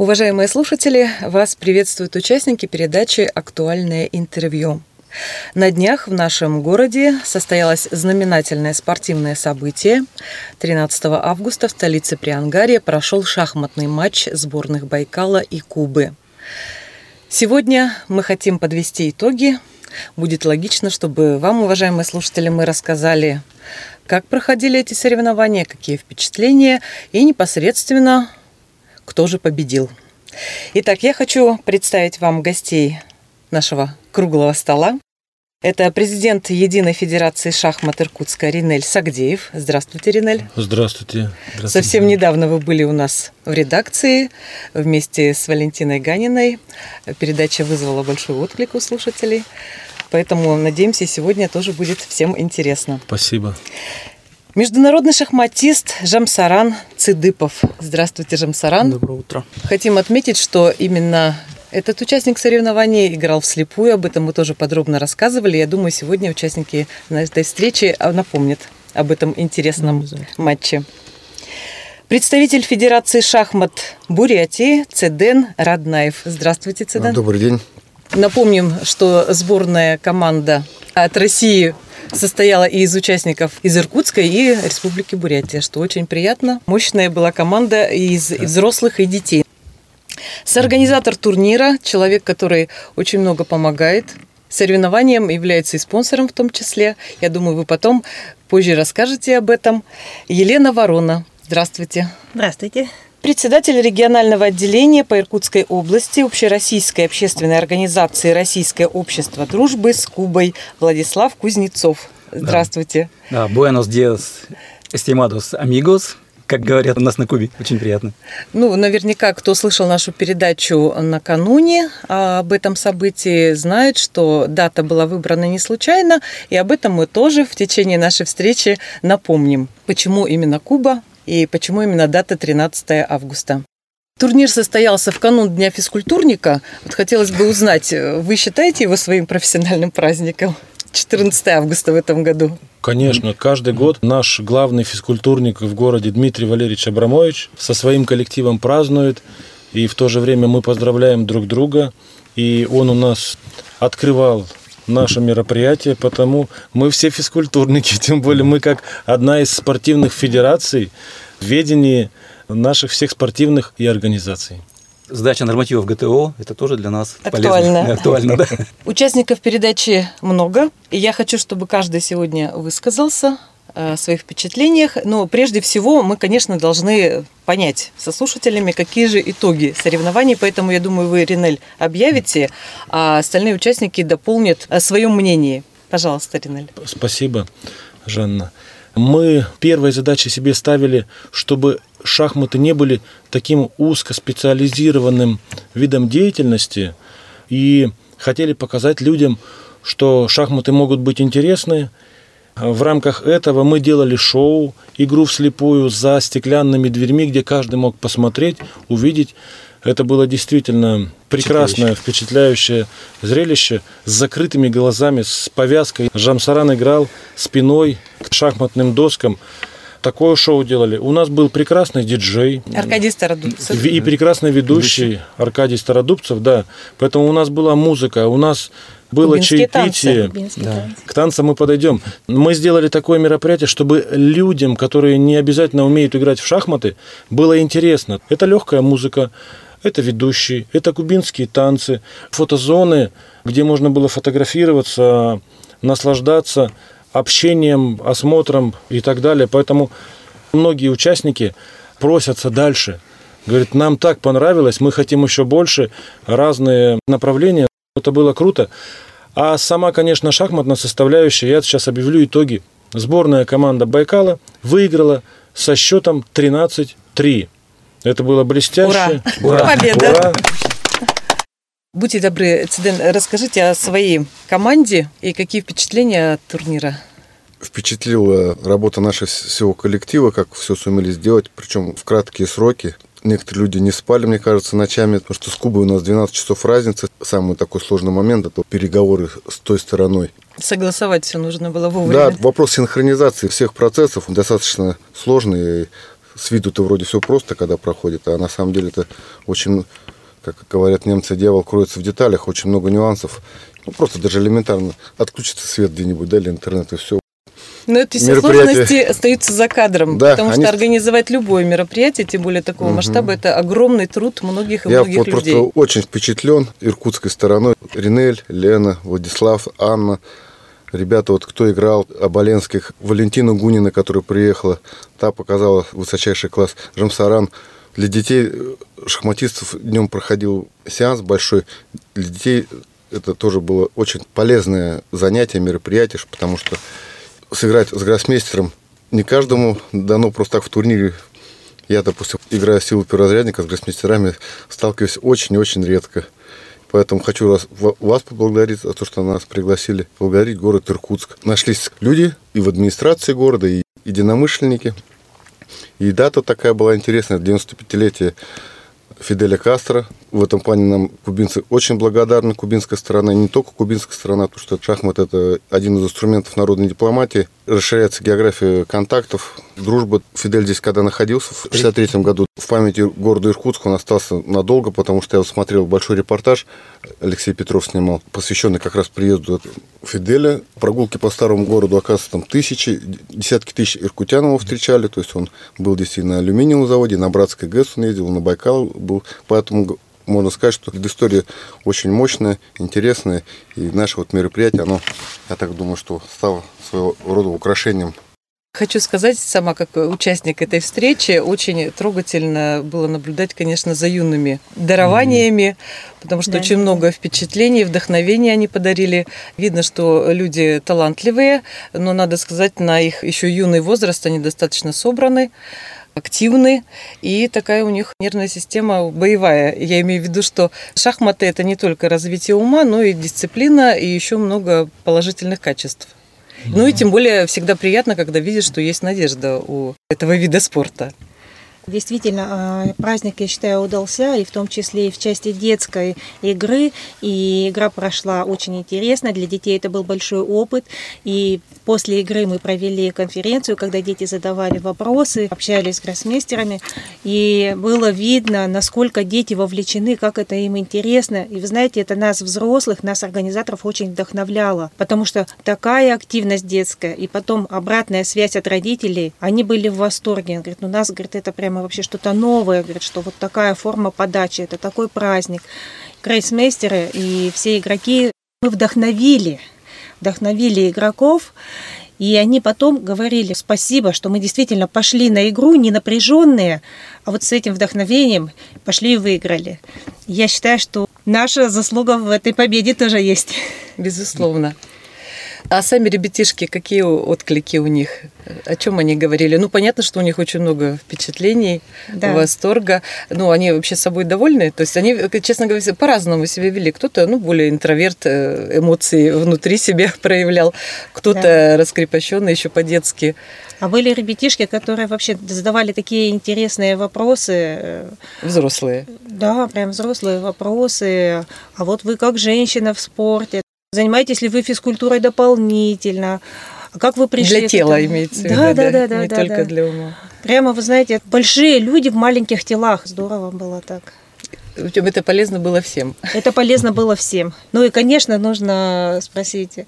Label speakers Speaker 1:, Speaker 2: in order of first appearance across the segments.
Speaker 1: Уважаемые слушатели, вас приветствуют участники передачи «Актуальное интервью». На днях в нашем городе состоялось знаменательное спортивное событие. 13 августа в столице Приангария прошел шахматный матч сборных Байкала и Кубы. Сегодня мы хотим подвести итоги. Будет логично, чтобы вам, уважаемые слушатели, мы рассказали, как проходили эти соревнования, какие впечатления и непосредственно кто же победил. Итак, я хочу представить вам гостей нашего круглого стола. Это президент Единой Федерации шахмат Иркутска Ринель Сагдеев. Здравствуйте, Ринель.
Speaker 2: Здравствуйте.
Speaker 1: Здравствуйте. Совсем недавно вы были у нас в редакции вместе с Валентиной Ганиной. Передача вызвала большой отклик у слушателей. Поэтому, надеемся, сегодня тоже будет всем интересно.
Speaker 2: Спасибо.
Speaker 1: Международный шахматист Жамсаран Цидыпов. Здравствуйте, Жамсаран.
Speaker 3: Доброе утро.
Speaker 1: Хотим отметить, что именно этот участник соревнований играл вслепую, об этом мы тоже подробно рассказывали. Я думаю, сегодня участники на этой встрече напомнят об этом интересном матче. Представитель Федерации шахмат Бурятии Цеден Раднаев. Здравствуйте, Цеден.
Speaker 4: Добрый день.
Speaker 1: Напомним, что сборная команда от России состояла и из участников из Иркутской и Республики Бурятия, что очень приятно. Мощная была команда из и взрослых и детей. Соорганизатор турнира, человек, который очень много помогает соревнованиям, является и спонсором в том числе. Я думаю, вы потом позже расскажете об этом. Елена Ворона. Здравствуйте.
Speaker 5: Здравствуйте.
Speaker 1: Председатель регионального отделения по Иркутской области Общероссийской общественной организации «Российское общество дружбы» с Кубой Владислав Кузнецов. Здравствуйте.
Speaker 3: Да, buenos días, estimados amigos, как говорят у нас на Кубе. Очень приятно.
Speaker 1: Ну, наверняка, кто слышал нашу передачу накануне об этом событии, знает, что дата была выбрана не случайно, и об этом мы тоже в течение нашей встречи напомним. Почему именно Куба, и почему именно дата 13 августа. Турнир состоялся в канун Дня физкультурника. Вот хотелось бы узнать, вы считаете его своим профессиональным праздником? 14 августа в этом году.
Speaker 2: Конечно, каждый год наш главный физкультурник в городе Дмитрий Валерьевич Абрамович со своим коллективом празднует, и в то же время мы поздравляем друг друга, и он у нас открывал наше мероприятие, потому мы все физкультурники, тем более мы как одна из спортивных федераций в ведении наших всех спортивных и организаций.
Speaker 3: Сдача нормативов ГТО – это тоже для нас
Speaker 1: актуально.
Speaker 3: полезно. Актуально, да.
Speaker 1: Участников передачи много, и я хочу, чтобы каждый сегодня высказался своих впечатлениях. Но прежде всего мы, конечно, должны понять со слушателями, какие же итоги соревнований. Поэтому, я думаю, вы, Ринель, объявите, а остальные участники дополнят о своем мнении. Пожалуйста, Ринель.
Speaker 2: Спасибо, Жанна. Мы первой задачей себе ставили, чтобы шахматы не были таким узкоспециализированным видом деятельности и хотели показать людям, что шахматы могут быть интересны, в рамках этого мы делали шоу, игру вслепую за стеклянными дверьми, где каждый мог посмотреть, увидеть. Это было действительно прекрасное, впечатляющее зрелище с закрытыми глазами, с повязкой. Жамсаран играл спиной к шахматным доскам. Такое шоу делали. У нас был прекрасный диджей.
Speaker 1: Аркадий Стародубцев.
Speaker 2: И прекрасный ведущий, ведущий. Аркадий Стародубцев, да. Поэтому у нас была музыка, у нас было
Speaker 1: Кубинские
Speaker 2: чаепитие.
Speaker 1: Танцы.
Speaker 2: Да. К танцам мы подойдем. Мы сделали такое мероприятие, чтобы людям, которые не обязательно умеют играть в шахматы, было интересно. Это легкая музыка, это ведущий, это кубинские танцы, фотозоны, где можно было фотографироваться, наслаждаться общением, осмотром и так далее. Поэтому многие участники просятся дальше. Говорят, нам так понравилось, мы хотим еще больше, разные направления. Это было круто. А сама, конечно, шахматная составляющая, я сейчас объявлю итоги. Сборная команда Байкала выиграла со счетом 13-3. Это было блестяще.
Speaker 1: Ура! Ура! Победа! Ура! Будьте добры, Циден, расскажите о своей команде и какие впечатления от турнира?
Speaker 4: Впечатлила работа нашего всего коллектива, как все сумели сделать, причем в краткие сроки. Некоторые люди не спали, мне кажется, ночами, потому что с Кубой у нас 12 часов разницы. Самый такой сложный момент – это переговоры с той стороной.
Speaker 1: Согласовать все нужно было вовремя.
Speaker 4: Да, вопрос синхронизации всех процессов достаточно сложный с виду-то вроде все просто, когда проходит, а на самом деле это очень, как говорят немцы, дьявол кроется в деталях, очень много нюансов. Ну, просто даже элементарно отключится свет где-нибудь, да, или интернет, и все.
Speaker 1: Но это все сложности остаются за кадром,
Speaker 4: Да,
Speaker 1: потому
Speaker 4: они-
Speaker 1: что организовать любое мероприятие, тем более такого
Speaker 4: Мгм.
Speaker 1: масштаба, это огромный труд многих и
Speaker 4: Я
Speaker 1: многих
Speaker 4: вот
Speaker 1: людей.
Speaker 4: просто очень впечатлен иркутской стороной. Ринель, Лена, Владислав, Анна. Ребята, вот кто играл, Оболенских, Валентина Гунина, которая приехала, та показала высочайший класс. Жамсаран. Для детей, э, шахматистов, днем проходил сеанс большой. Для детей это тоже было очень полезное занятие, мероприятие, потому что сыграть с гроссмейстером не каждому дано просто так в турнире я, допустим, играя силу перворазрядника с гроссмейстерами, сталкиваюсь очень и очень редко. Поэтому хочу вас, ва- вас поблагодарить за то, что нас пригласили. Благодарить город Иркутск. Нашлись люди и в администрации города, и единомышленники. И дата такая была интересная, 95-летие Фиделя Кастро. В этом плане нам кубинцы очень благодарны, кубинская сторона. Не только кубинская сторона, потому что шахмат – это один из инструментов народной дипломатии. Расширяется география контактов, дружба. Фидель здесь, когда находился в 63 году, в памяти города Иркутска он остался надолго, потому что я смотрел большой репортаж, Алексей Петров снимал, посвященный как раз приезду Фиделя. Прогулки по старому городу, оказывается, там тысячи, десятки тысяч иркутян его встречали. То есть он был здесь и на алюминиевом заводе, и на Братской ГЭС он ездил, на Байкал был. Поэтому можно сказать, что история очень мощная, интересная. И наше вот мероприятие, оно, я так думаю, что стало своего рода украшением
Speaker 1: Хочу сказать, сама как участник этой встречи, очень трогательно было наблюдать, конечно, за юными дарованиями, потому что
Speaker 5: Да.
Speaker 1: очень много впечатлений, вдохновения они подарили. Видно, что люди талантливые, но, надо сказать, на их еще юный возраст они достаточно собраны активны, и такая у них нервная система боевая. Я имею в виду, что шахматы это не только развитие ума, но и дисциплина, и еще много положительных качеств. Ну и тем более всегда приятно, когда видишь, что есть надежда у этого вида спорта.
Speaker 5: Действительно, э, праздник, я считаю, удался, и в том числе и в части детской игры. И игра прошла очень интересно. Для детей это был большой опыт. И после игры мы провели конференцию, когда дети задавали вопросы, общались с гроссмейстерами. И было видно, насколько дети вовлечены, как это им интересно. И вы знаете, это нас, взрослых, нас, организаторов, очень вдохновляло. Потому что такая активность детская, и потом обратная связь от родителей, они были в восторге. Говорит, ну нас, говорит, это прямо вообще что-то новое, говорит, что вот такая форма подачи, это такой праздник. Грейсмейстеры и все игроки мы вдохновили, вдохновили игроков, и они потом говорили спасибо, что мы действительно пошли на игру не напряженные, а вот с этим вдохновением пошли и выиграли. Я считаю, что наша заслуга в этой победе тоже есть.
Speaker 1: Безусловно. А сами ребятишки, какие отклики у них? О чем они говорили? Ну, понятно, что у них очень много впечатлений,
Speaker 5: Да.
Speaker 1: восторга. Ну, они вообще собой довольны. То есть они, честно говоря, по-разному себя вели. Кто-то, ну, более интроверт, э, эмоции внутри себя проявлял. Кто-то
Speaker 5: Да.
Speaker 1: раскрепощенный еще по-детски.
Speaker 5: А были ребятишки, которые вообще задавали такие интересные вопросы, э,
Speaker 1: Взрослые.
Speaker 5: Да, прям взрослые вопросы. А вот вы как женщина в спорте, занимаетесь ли вы физкультурой дополнительно? А как вы пришли
Speaker 1: для тела имеется в виду,
Speaker 5: да, да, да, да,
Speaker 1: не
Speaker 5: да,
Speaker 1: только
Speaker 5: да.
Speaker 1: для ума.
Speaker 5: Прямо, вы знаете, большие люди в маленьких телах. Здорово было так.
Speaker 1: Причем Это полезно было всем.
Speaker 5: Это полезно было всем. Ну и, конечно, нужно спросить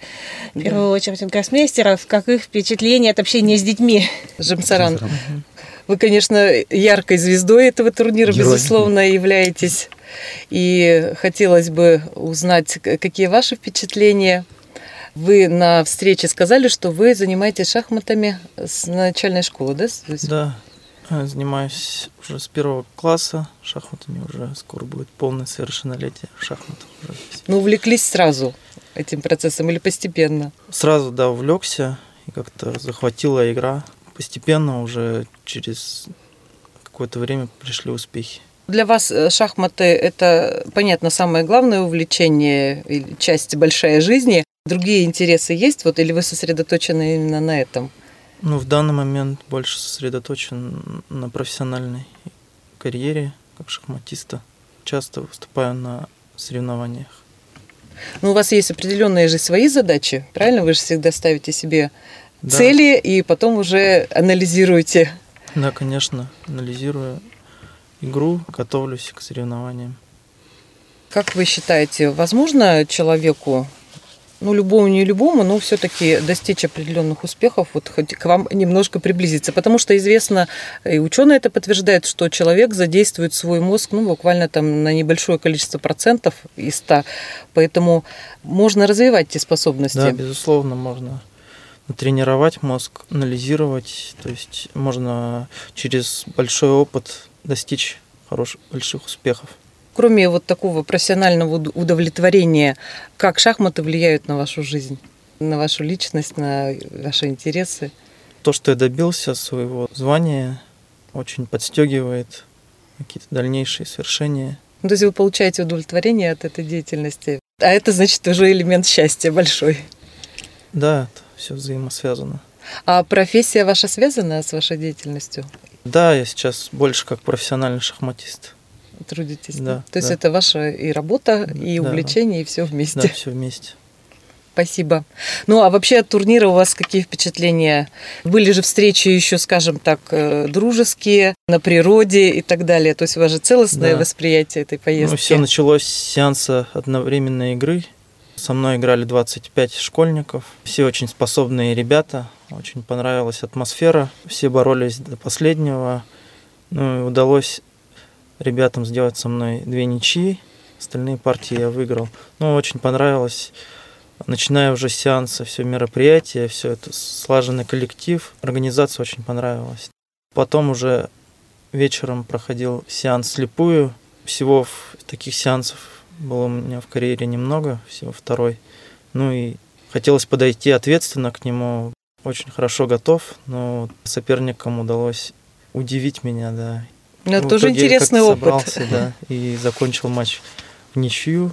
Speaker 5: в первую очередь у гроссмейстеров, как их впечатление от общения с детьми.
Speaker 1: Жамсаран. Вы, конечно, яркой звездой этого турнира,
Speaker 3: Герой.
Speaker 1: безусловно, являетесь. И хотелось бы узнать, какие ваши впечатления. Вы на встрече сказали, что вы занимаетесь шахматами с начальной школы, да?
Speaker 6: Да, э, занимаюсь уже с первого класса шахматами, уже скоро будет полное совершеннолетие шахматов. уже.
Speaker 1: Ну, увлеклись сразу этим процессом или постепенно?
Speaker 6: Сразу, да, увлекся и как-то захватила игра. Постепенно уже через какое-то время пришли успехи.
Speaker 1: Для вас э, шахматы – это, понятно, самое главное увлечение, или часть большая жизни. Другие интересы есть, вот, или вы сосредоточены именно на этом?
Speaker 6: Ну, в данный момент больше сосредоточен на профессиональной карьере как шахматиста. Часто выступаю на соревнованиях.
Speaker 1: Ну, у вас есть определенные же свои задачи, правильно? Вы же всегда ставите себе
Speaker 6: Да.
Speaker 1: цели и потом уже анализируете
Speaker 6: Да, конечно, анализирую игру, готовлюсь к соревнованиям.
Speaker 1: Как вы считаете, возможно человеку, ну, любому, не любому, но все-таки достичь определенных успехов, вот хоть к вам немножко приблизиться? Потому что известно, и ученые это подтверждают, что человек задействует свой мозг, ну, буквально там на небольшое количество процентов из 100. Поэтому можно развивать эти способности.
Speaker 6: Да, безусловно, можно тренировать мозг, анализировать. То есть можно через большой опыт достичь хороших, больших успехов.
Speaker 1: Кроме вот такого профессионального удовлетворения, как шахматы влияют на вашу жизнь, на вашу личность, на ваши интересы?
Speaker 6: То, что я добился своего звания, очень подстегивает какие-то дальнейшие свершения.
Speaker 1: Ну, то есть вы получаете удовлетворение от этой деятельности, а это значит уже элемент счастья большой.
Speaker 6: Да, все взаимосвязано.
Speaker 1: А профессия ваша связана с вашей деятельностью?
Speaker 6: Да, я сейчас больше как профессиональный шахматист.
Speaker 1: Трудитесь?
Speaker 6: Да.
Speaker 1: То есть
Speaker 6: да.
Speaker 1: это ваша и работа, и увлечение, да. и все вместе?
Speaker 6: Да, все вместе.
Speaker 1: Спасибо. Ну а вообще от турнира у вас какие впечатления? Были же встречи еще, скажем так, э, дружеские, на природе и так далее. То есть у вас же целостное да. восприятие этой поездки.
Speaker 6: Ну, все началось с сеанса одновременной игры. Со мной играли 25 школьников. Все очень способные ребята. Очень понравилась атмосфера. Все боролись до последнего. Ну и удалось ребятам сделать со мной две ничьи. Остальные партии я выиграл. Ну, очень понравилось. Начиная уже с сеанса, все мероприятие, все это слаженный коллектив. Организация очень понравилась. Потом уже вечером проходил сеанс слепую. Всего таких сеансов было у меня в карьере немного, всего второй. Ну и хотелось подойти ответственно к нему. Очень хорошо готов, но соперникам удалось удивить меня, да.
Speaker 1: Но это тоже интересный опыт.
Speaker 6: Собрался, да, и закончил матч в ничью.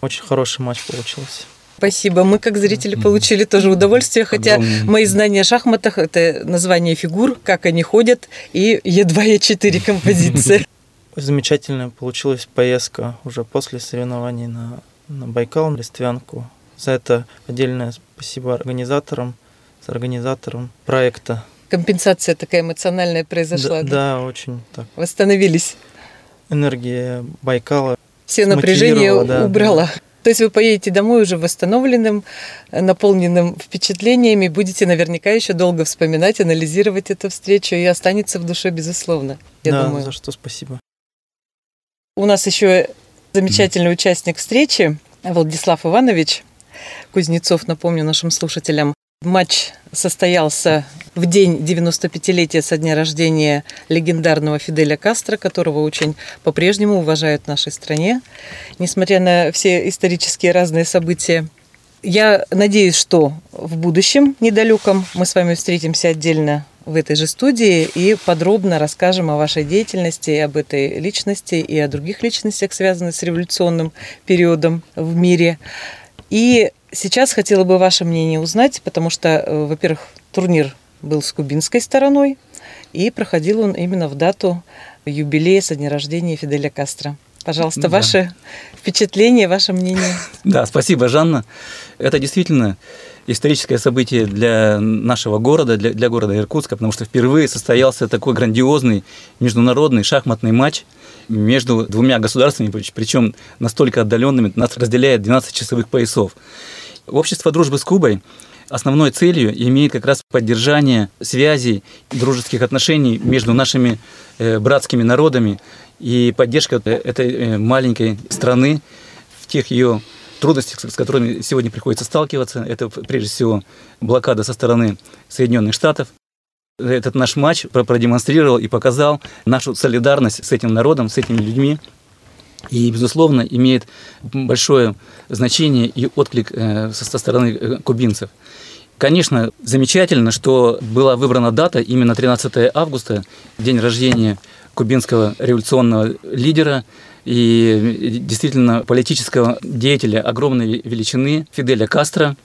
Speaker 6: Очень хороший матч получился.
Speaker 1: Спасибо. Мы, как зрители, получили тоже удовольствие, хотя мои знания о шахматах – это название фигур, как они ходят, и Е2, Е4 композиции.
Speaker 6: Замечательная получилась поездка уже после соревнований на, на Байкал, Листвянку. За это отдельное спасибо организаторам, с организатором проекта.
Speaker 1: Компенсация такая эмоциональная произошла.
Speaker 6: Да, да? да очень так.
Speaker 1: Восстановились.
Speaker 6: Энергия Байкала.
Speaker 1: Все напряжение да, убрала. Да. То есть вы поедете домой уже восстановленным, наполненным впечатлениями, будете наверняка еще долго вспоминать, анализировать эту встречу и останется в душе, безусловно. Я
Speaker 6: да,
Speaker 1: думаю.
Speaker 6: за что спасибо.
Speaker 1: У нас еще замечательный участник встречи Владислав Иванович Кузнецов, напомню нашим слушателям. Матч состоялся в день 95-летия со дня рождения легендарного Фиделя Кастро, которого очень по-прежнему уважают в нашей стране, несмотря на все исторические разные события. Я надеюсь, что в будущем недалеком мы с вами встретимся отдельно в этой же студии и подробно расскажем о вашей деятельности, и об этой личности, и о других личностях, связанных с революционным периодом в мире. И сейчас хотела бы ваше мнение узнать, потому что, э, во-первых, турнир был с кубинской стороной, и проходил он именно в дату юбилея со дня рождения Фиделя Кастро. Пожалуйста, да. ваше впечатление, ваше мнение.
Speaker 3: Да, спасибо, Жанна. Это действительно историческое событие для нашего города, для, для города Иркутска, потому что впервые состоялся такой грандиозный международный шахматный матч между двумя государствами, причем настолько отдаленными, нас разделяет 12 часовых поясов. Общество дружбы с Кубой основной целью имеет как раз поддержание связей, дружеских отношений между нашими э, братскими народами и поддержка этой э, маленькой страны в тех ее трудностях, с которыми сегодня приходится сталкиваться. Это прежде всего блокада со стороны Соединенных Штатов. Этот наш матч продемонстрировал и показал нашу солидарность с этим народом, с этими людьми. И, безусловно, имеет большое значение и отклик э, со стороны э, кубинцев. Конечно, замечательно, что была выбрана дата именно 13 августа, день рождения кубинского революционного лидера и действительно политического деятеля огромной величины Фиделя Кастро.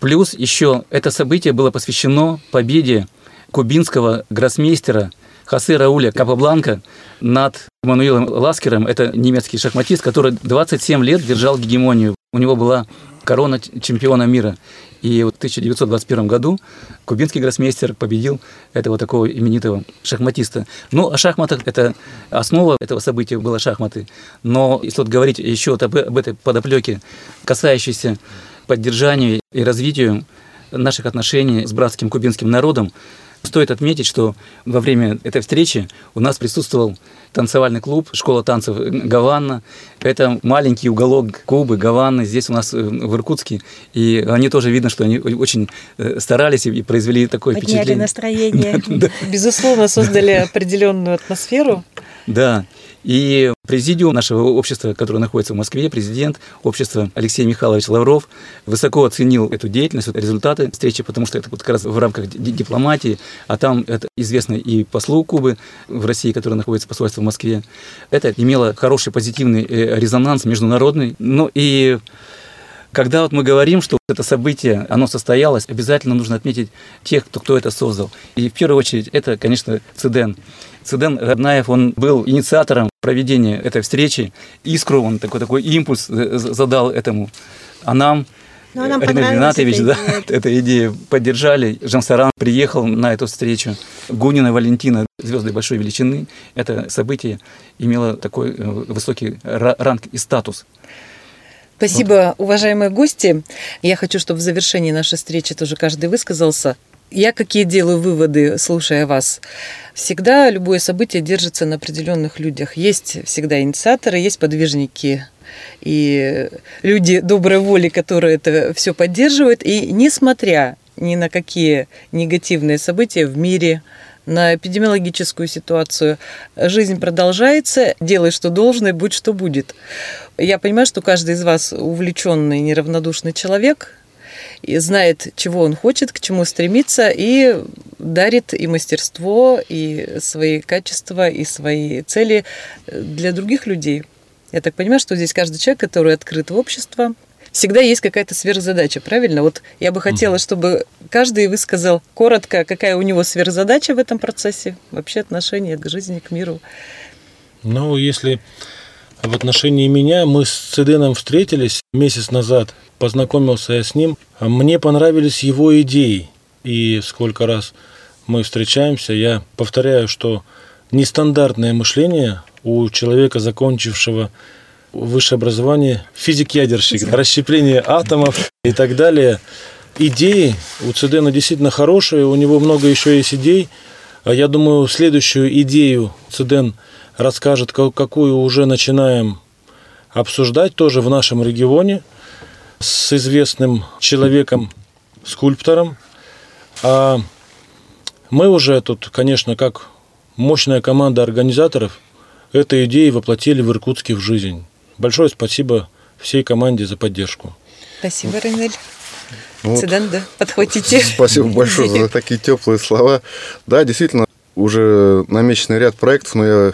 Speaker 3: Плюс еще это событие было посвящено победе кубинского гроссмейстера Хосе Рауля Капабланка над Мануилом Ласкером. Это немецкий шахматист, который 27 лет держал гегемонию. У него была корона чемпиона мира. И вот в 1921 году кубинский гроссмейстер победил этого такого именитого шахматиста. Ну, о шахматах это основа этого события была шахматы. Но если вот говорить еще вот об, об этой подоплеке, касающейся поддержанию и развитию наших отношений с братским кубинским народом, Стоит отметить, что во время этой встречи у нас присутствовал танцевальный клуб «Школа танцев Гаванна». Это маленький уголок Кубы, Гаванны, здесь у нас э, в Иркутске. И они тоже видно, что они очень э, старались и произвели такое
Speaker 5: Подняли
Speaker 3: впечатление.
Speaker 5: настроение.
Speaker 1: Безусловно, создали определенную атмосферу.
Speaker 3: Да. И президиум нашего общества, которое находится в Москве, президент общества Алексей Михайлович Лавров, высоко оценил эту деятельность, результаты встречи, потому что это как раз в рамках дипломатии, а там это известно и послу Кубы в России, который находится посольство в Москве. Это имело хороший позитивный э, резонанс международный. Ну и когда вот мы говорим, что это событие, оно состоялось, обязательно нужно отметить тех, кто, кто это создал. И в первую очередь это, конечно, ЦИДЕН. Циден Раднаев, он был инициатором проведения этой встречи. Искру, он такой, такой импульс задал этому. А нам
Speaker 5: ну, а нам
Speaker 3: Ренат Ринатович, да, эту идею поддержали. Жансаран приехал на эту встречу. Гунина Валентина, звезды большой величины. Это событие имело такой э, высокий ранг и статус.
Speaker 1: Спасибо, вот. уважаемые гости. Я хочу, чтобы в завершении нашей встречи тоже каждый высказался. Я какие делаю выводы, слушая вас? Всегда любое событие держится на определенных людях. Есть всегда инициаторы, есть подвижники и люди доброй воли, которые это все поддерживают. И несмотря ни на какие негативные события в мире, на эпидемиологическую ситуацию. Жизнь продолжается, делай, что должно, и будь, что будет. Я понимаю, что каждый из вас увлеченный, неравнодушный человек, и знает, чего он хочет, к чему стремится, и дарит и мастерство, и свои качества, и свои цели для других людей. Я так понимаю, что здесь каждый человек, который открыт в общество, всегда есть какая-то сверхзадача, правильно? Вот я бы хотела, чтобы каждый высказал коротко, какая у него сверхзадача в этом процессе, вообще отношение к жизни, к миру.
Speaker 2: Ну, если в отношении меня, мы с Циденом встретились месяц назад, познакомился я с ним, мне понравились его идеи, и сколько раз мы встречаемся, я повторяю, что нестандартное мышление у человека, закончившего высшее образование, физик-ядерщик, расщепление атомов и так далее. Идеи у Цидена действительно хорошие, у него много еще есть идей. А я думаю, следующую идею Циден расскажет, какую уже начинаем обсуждать тоже в нашем регионе с известным человеком, скульптором. А мы уже тут, конечно, как мощная команда организаторов, эту идею воплотили в Иркутске в жизнь. Большое спасибо всей команде за поддержку.
Speaker 1: Спасибо, Ренель. Ну вот. Циденда, подхватите.
Speaker 4: Спасибо большое за такие теплые слова. Да, действительно, уже намеченный ряд проектов, но я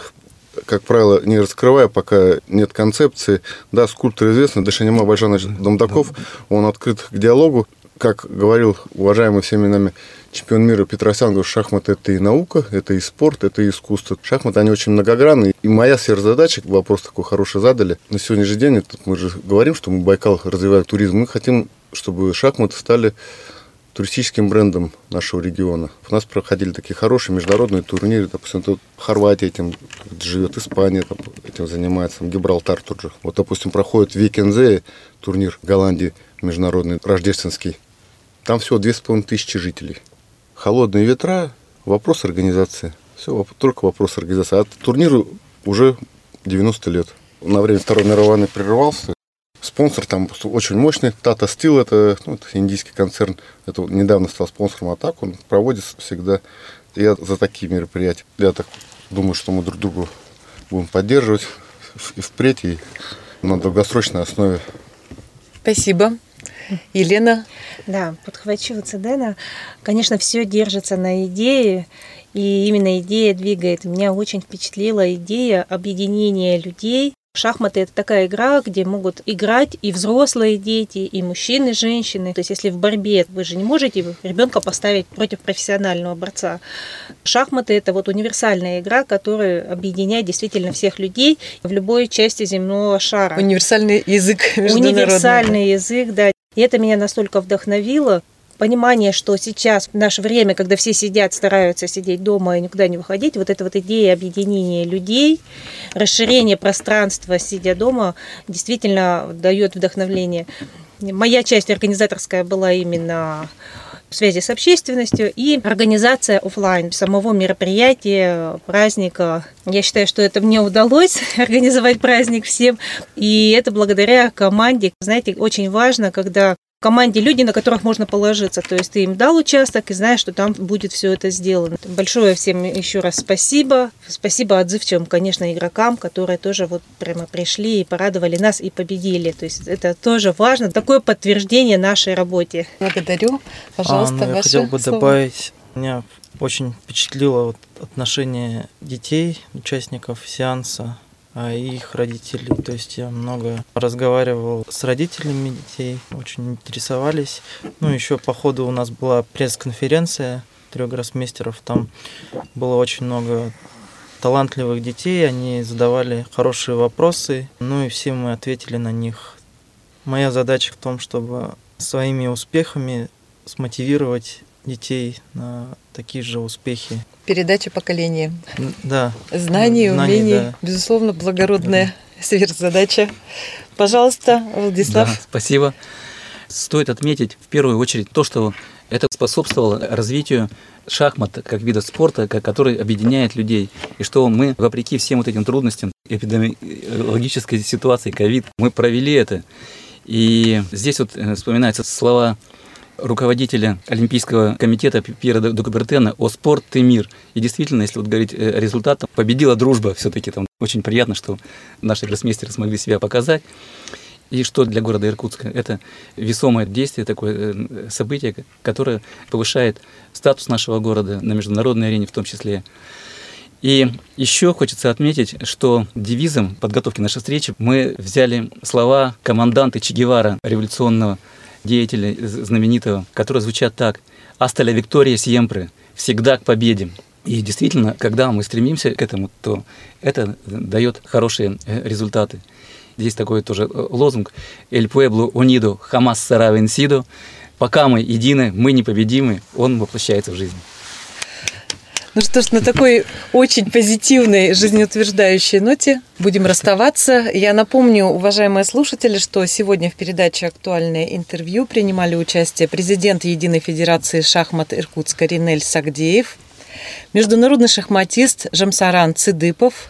Speaker 4: как правило, не раскрывая, пока нет концепции. Да, скульптор известный, Дашанима Байжанович Домдаков, он открыт к диалогу. Как говорил уважаемый всеми нами чемпион мира Петросян, говорит, шахматы это и наука, это и спорт, это и искусство. Шахматы, они очень многогранные. И моя сверхзадача, вопрос такой хороший задали, на сегодняшний день, мы же говорим, что мы Байкал развиваем туризм, мы хотим, чтобы шахматы стали туристическим брендом нашего региона. У нас проходили такие хорошие международные турниры, допустим, тут Хорватия этим живет, Испания там, этим занимается, там, Гибралтар тот же. Вот, допустим, проходит Викензе, турнир в Голландии международный, рождественский. Там всего две с половиной тысячи жителей холодные ветра, вопрос организации. Все, только вопрос организации. А турниру уже 90 лет. На время Второй мировой войны прерывался. Спонсор там очень мощный. Tata Steel, это, ну, это индийский концерн. Это недавно стал спонсором Атак. Он проводит всегда. Я за такие мероприятия. Я так думаю, что мы друг друга будем поддерживать и впредь, и на долгосрочной основе.
Speaker 1: Спасибо. Елена?
Speaker 5: Да, подхвачу Цедена. Конечно, все держится на идее, и именно идея двигает. Меня очень впечатлила идея объединения людей Шахматы это такая игра, где могут играть и взрослые дети, и мужчины, и женщины. То есть, если в борьбе вы же не можете ребенка поставить против профессионального борца. Шахматы это вот универсальная игра, которая объединяет действительно всех людей в любой части земного шара.
Speaker 1: Универсальный язык
Speaker 5: Универсальный язык, да. И это меня настолько вдохновило, понимание, что сейчас, в наше время, когда все сидят, стараются сидеть дома и никуда не выходить, вот эта вот идея объединения людей, расширение пространства, сидя дома, действительно дает вдохновление. Моя часть организаторская была именно связи с общественностью и организация офлайн самого мероприятия, праздника. Я считаю, что это мне удалось организовать праздник всем, и это благодаря команде. Знаете, очень важно, когда команде люди, на которых можно положиться. То есть ты им дал участок и знаешь, что там будет все это сделано. Большое всем еще раз спасибо. Спасибо отзывчивым, конечно, игрокам, которые тоже вот прямо пришли и порадовали нас и победили. То есть это тоже важно. Такое подтверждение нашей работе.
Speaker 1: Благодарю. Пожалуйста,
Speaker 6: а, ну, Я хотел бы слово. добавить, меня очень впечатлило вот отношение детей, участников сеанса их родителей. То есть я много разговаривал с родителями детей, очень интересовались. Ну, еще по ходу у нас была пресс-конференция трех гроссмейстеров. Там было очень много талантливых детей, они задавали хорошие вопросы, ну и все мы ответили на них. Моя задача в том, чтобы своими успехами смотивировать детей на такие же успехи.
Speaker 1: Передача поколения.
Speaker 6: Да.
Speaker 1: Знаний, умений, да. безусловно, благородная да. сверхзадача. Пожалуйста, Владислав. Да,
Speaker 3: спасибо. Стоит отметить в первую очередь то, что это способствовало развитию шахмат как вида спорта, который объединяет людей. И что мы, вопреки всем вот этим трудностям эпидемиологической ситуации, ковид, мы провели это. И здесь вот э, вспоминаются слова руководителя Олимпийского комитета Пьера Докубертена о спорт и мир. И действительно, если вот говорить э, результатом, победила дружба все-таки. Там очень приятно, что наши гроссмейстеры смогли себя показать. И что для города Иркутска? Это весомое действие, такое э, событие, которое повышает статус нашего города на международной арене в том числе. И еще хочется отметить, что девизом подготовки нашей встречи мы взяли слова команданта Че Гевара, революционного деятеля знаменитого, которые звучат так «Аста Виктория сиемпре» – «Всегда к победе». И действительно, когда мы стремимся к этому, то это дает хорошие э, результаты. Здесь такой тоже э, лозунг «El pueblo unido jamás será vencido» «Пока мы едины, мы непобедимы», он воплощается в жизнь.
Speaker 1: Ну что ж, на такой очень позитивной, жизнеутверждающей ноте будем расставаться. Я напомню, уважаемые слушатели, что сегодня в передаче «Актуальное интервью» принимали участие президент Единой Федерации шахмат Иркутска Ринель Сагдеев, международный шахматист Жамсаран Цидыпов,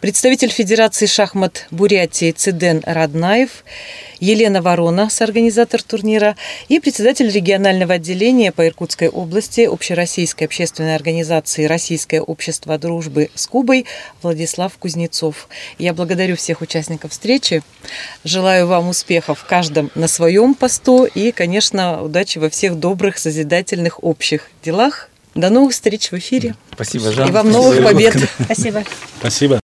Speaker 1: представитель Федерации шахмат Бурятии Циден Раднаев, Елена Ворона, соорганизатор турнира, и председатель регионального отделения по Иркутской области Общероссийской общественной организации «Российское общество дружбы с Кубой» Владислав Кузнецов. Я благодарю всех участников встречи, желаю вам успехов в каждом на своем посту и, конечно, удачи во всех добрых, созидательных общих делах. До новых встреч в эфире.
Speaker 3: Спасибо, Жан.
Speaker 1: И вам новых побед.
Speaker 5: Спасибо.
Speaker 2: Спасибо.